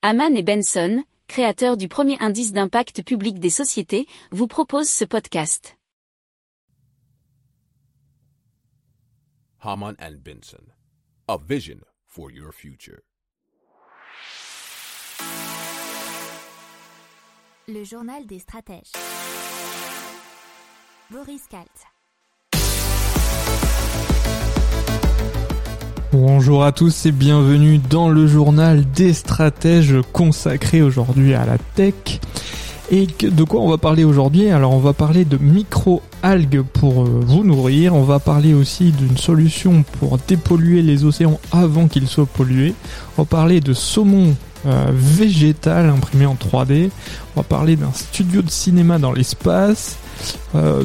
Haman et Benson, créateurs du premier indice d'impact public des sociétés, vous proposent ce podcast. Haman and Benson, a vision for your future. Le journal des stratèges. Boris Kalt. Bonjour à tous et bienvenue dans le journal des stratèges consacré aujourd'hui à la tech. Et de quoi on va parler aujourd'hui? Alors on va parler de micro-algues pour euh, vous nourrir, on va parler aussi d'une solution pour dépolluer les océans avant qu'ils soient pollués, on va parler de saumon euh, végétal imprimé en 3D, on va parler d'un studio de cinéma dans l'espace, euh,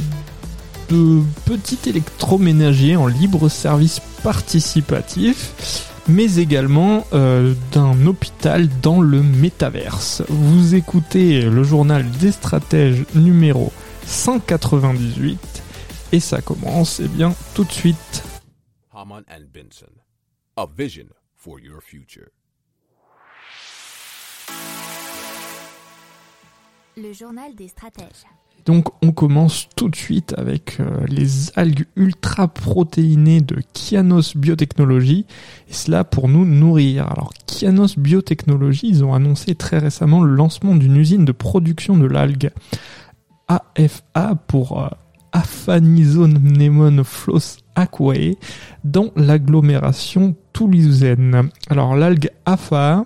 de petits électroménagers en libre service participatif, mais également euh, d'un hôpital dans le métaverse. Vous écoutez le journal des stratèges numéro 198 et ça commence eh bien tout de suite. Haman and Benson, a vision for your future. Le journal des stratèges. Donc on commence tout de suite avec euh, les algues ultra protéinées de Kianos Biotechnology et cela pour nous nourrir. Alors Kianos Biotechnology, ils ont annoncé très récemment le lancement d'une usine de production de l'algue AFA pour euh, Aphanizonemon floss aquae dans l'agglomération toulousaine. Alors l'algue AFA,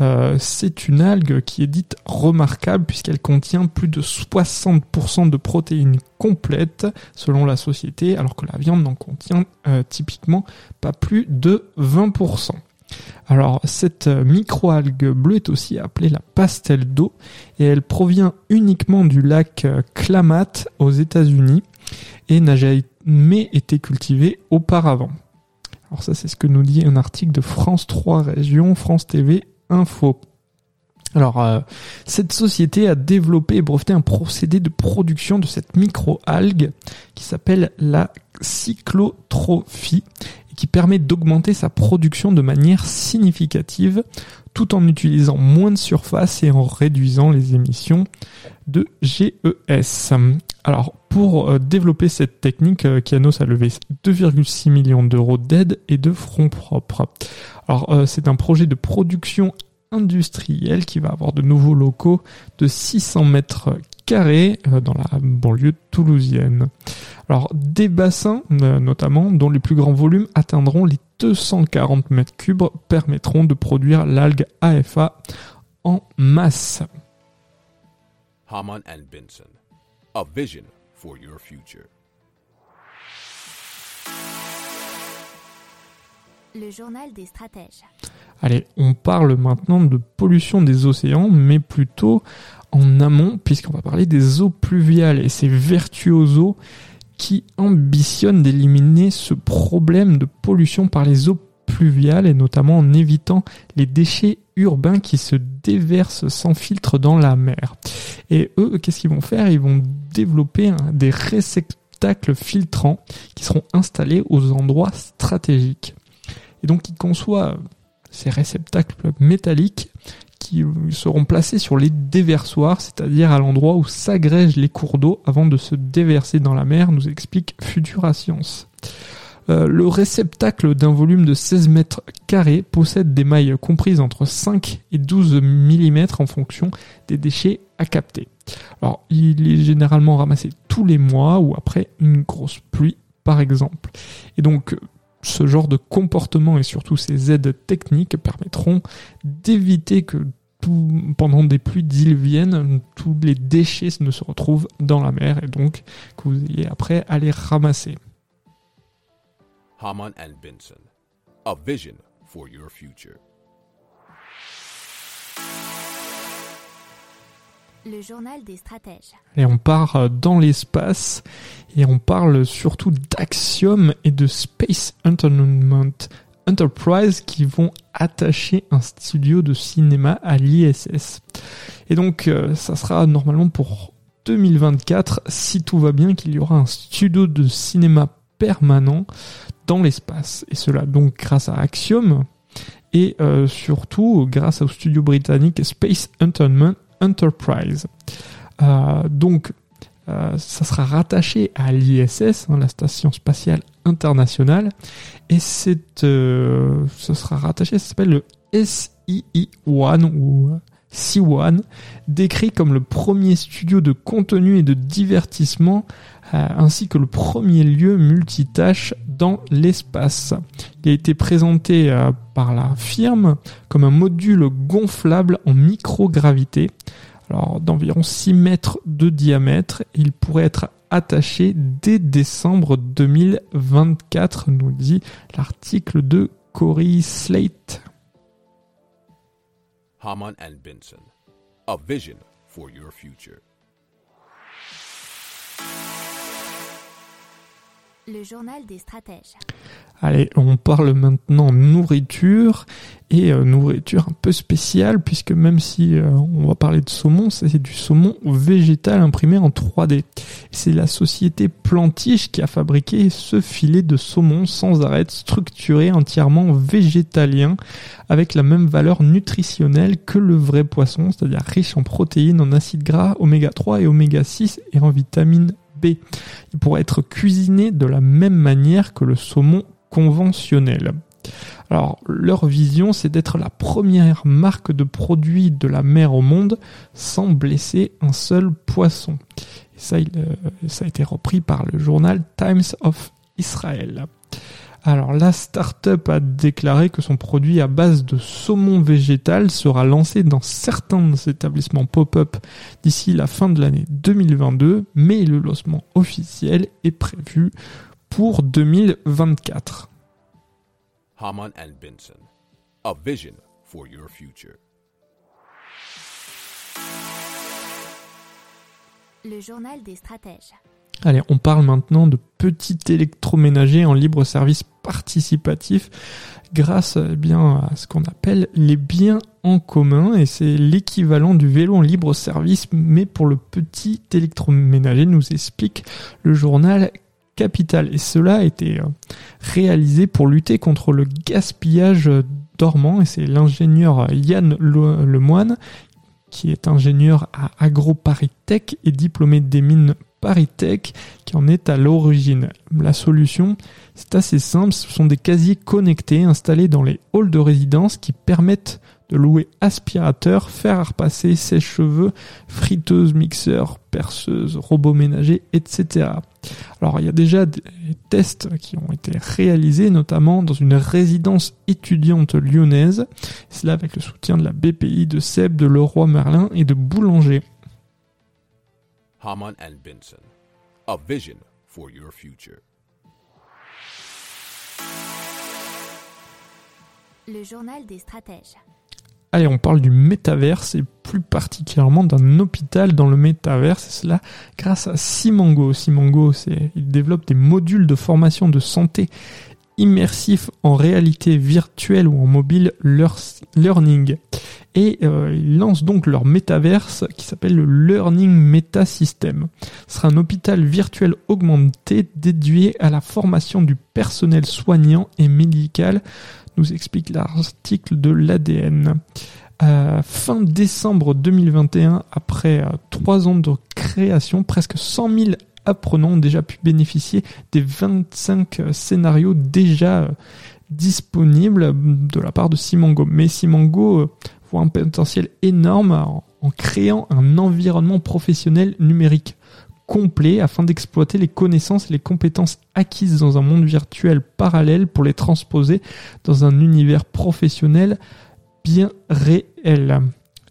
euh, c'est une algue qui est dite remarquable puisqu'elle contient plus de 60% de protéines complètes selon la société, alors que la viande n'en contient euh, typiquement pas plus de 20%. Alors cette microalgue bleue est aussi appelée la pastel d'eau et elle provient uniquement du lac euh, Klamath aux États-Unis et n'a jamais été cultivée auparavant. Alors ça c'est ce que nous dit un article de France 3 Régions, France TV Info. Alors, euh, cette société a développé et breveté un procédé de production de cette micro-algue qui s'appelle la cyclotrophie et qui permet d'augmenter sa production de manière significative tout en utilisant moins de surface et en réduisant les émissions de GES. Alors, pour euh, développer cette technique, euh, Kianos a levé 2,6 millions d'euros d'aide et de fonds propres. Alors, euh, c'est un projet de production industrielle qui va avoir de nouveaux locaux de 600 mètres carrés dans la banlieue toulousienne. Alors, des bassins, notamment, dont les plus grands volumes atteindront les 240 mètres cubes, permettront de produire l'algue AFA en masse. Haman and Benson, a vision for your future. Le journal des stratèges. Allez, on parle maintenant de pollution des océans, mais plutôt en amont, puisqu'on va parler des eaux pluviales et ces virtuosos qui ambitionnent d'éliminer ce problème de pollution par les eaux pluviales et notamment en évitant les déchets urbains qui se déversent sans filtre dans la mer. Et eux, qu'est-ce qu'ils vont faire? Ils vont développer des réceptacles filtrants qui seront installés aux endroits stratégiques. Et donc ils conçoivent ces réceptacles métalliques qui seront placés sur les déversoirs, c'est-à-dire à, l'endroit où s'agrègent les cours d'eau avant de se déverser dans la mer, nous explique Futura Science. Euh, le réceptacle d'un volume de 16 mètres carrés possède des mailles comprises entre 5 et 12 mm en fonction des déchets à capter. Alors, il est généralement ramassé tous les mois ou après une grosse pluie, par exemple. Et donc, ce genre de comportement et surtout ces aides techniques permettront d'éviter que pendant des pluies diluviennes, tous les déchets ne se retrouvent dans la mer et donc que vous ayez après à les ramasser. Haman and Benson, a vision for your future. Le journal des stratèges. Et on part euh, dans l'espace et on parle surtout d'Axiom et de Space Entertainment Enterprise qui vont attacher un studio de cinéma à l'ISS. Et donc euh, ça sera normalement pour 2024 si tout va bien qu'il y aura un studio de cinéma permanent dans l'espace. Et cela donc grâce à Axiom et euh, surtout grâce au studio britannique Space Entertainment Enterprise. Euh, donc, euh, ça sera rattaché à l'ISS, hein, la station spatiale internationale, et c'est, ce sera rattaché, ça s'appelle le SII-1 ou C1, décrit comme le premier studio de contenu et de divertissement, euh, ainsi que le premier lieu multitâche dans l'espace. Il a été présenté euh, par la firme comme un module gonflable en microgravité, alors d'environ 6 mètres de diamètre. Il pourrait être attaché dès décembre 2024, nous dit l'article de Cory Slate. Haman and Benson. A vision for your future. Le journal des stratèges. Allez, on parle maintenant nourriture et euh, nourriture un peu spéciale puisque même si euh, on va parler de saumon, c'est du saumon végétal imprimé en 3D. C'est la société Plantiche qui a fabriqué ce filet de saumon sans arrêt structuré entièrement végétalien avec la même valeur nutritionnelle que le vrai poisson, c'est-à-dire riche en protéines, en acides gras, oméga 3 et oméga 6 et en vitamine Il pourrait être cuisiné de la même manière que le saumon conventionnel. Alors, leur vision, c'est d'être la première marque de produits de la mer au monde sans blesser un seul poisson. Et ça, euh, ça a été repris par le journal Times of Israel. Alors, la start-up a déclaré que son produit à base de saumon végétal sera lancé dans certains établissements pop-up d'ici la fin de l'année 2022, mais le lancement officiel est prévu pour 2024. Haman and Benson. A vision for your future. Le journal des stratèges. Allez, on parle maintenant de petits électroménagers en libre service participatif grâce eh bien à ce qu'on appelle les biens en commun. Et c'est l'équivalent du vélo en libre service mais pour le petit électroménager nous explique le journal Capital. Et cela a été euh, réalisé pour lutter contre le gaspillage dormant. Et c'est l'ingénieur Yann Le- Lemoine qui est ingénieur à AgroParisTech et diplômé des mines ParisTech qui en est à l'origine. La solution, c'est assez simple, ce sont des casiers connectés installés dans les halls de résidence qui permettent de louer aspirateur, fer à repasser, sèche-cheveux, friteuse, mixeur, perceuse, robot ménager, etc. Alors il y a déjà des tests qui ont été réalisés, notamment dans une résidence étudiante lyonnaise, cela avec le soutien de la BPI, de Seb, de Leroy Merlin et de Boulanger. Haman and Benson. A vision for your future. Le journal des stratèges. Allez, on parle du métaverse et plus particulièrement d'un hôpital dans le métaverse. Et cela grâce à Simango. Simango, c'est, il développe des modules de formation de santé immersifs en réalité virtuelle ou en mobile lear- learning. Et euh, ils lancent donc leur métaverse qui s'appelle le Learning Meta System. Ce sera un hôpital virtuel augmenté dédié à la formation du personnel soignant et médical nous explique l'article de l'ADN. Euh, fin décembre 2021, après euh, trois ans de création, presque 100 000 apprenants ont déjà pu bénéficier des 25 euh, scénarios déjà disponibles de la part de Simango. Mais Simango voit un potentiel énorme en créant un environnement professionnel numérique complet afin d'exploiter les connaissances et les compétences acquises dans un monde virtuel parallèle pour les transposer dans un univers professionnel bien réel.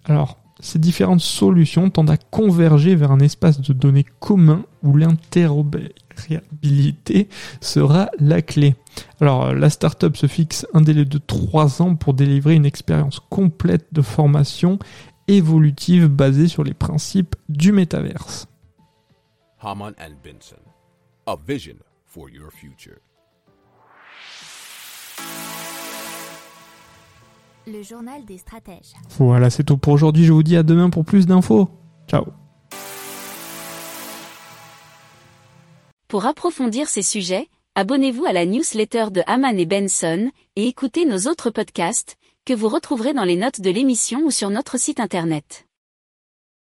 Alors, ces différentes solutions tendent à converger vers un espace de données commun où l'interopérabilité sera la clé. Alors, la startup se fixe un délai de 3 ans pour délivrer une expérience complète de formation évolutive basée sur les principes du métaverse. Haman and Benson. A vision for your future. Le journal des stratèges. Voilà, c'est tout pour aujourd'hui. Je vous dis à demain pour plus d'infos. Ciao. Pour approfondir ces sujets, abonnez-vous à la newsletter de Haman et Benson et écoutez nos autres podcasts que vous retrouverez dans les notes de l'émission ou sur notre site internet.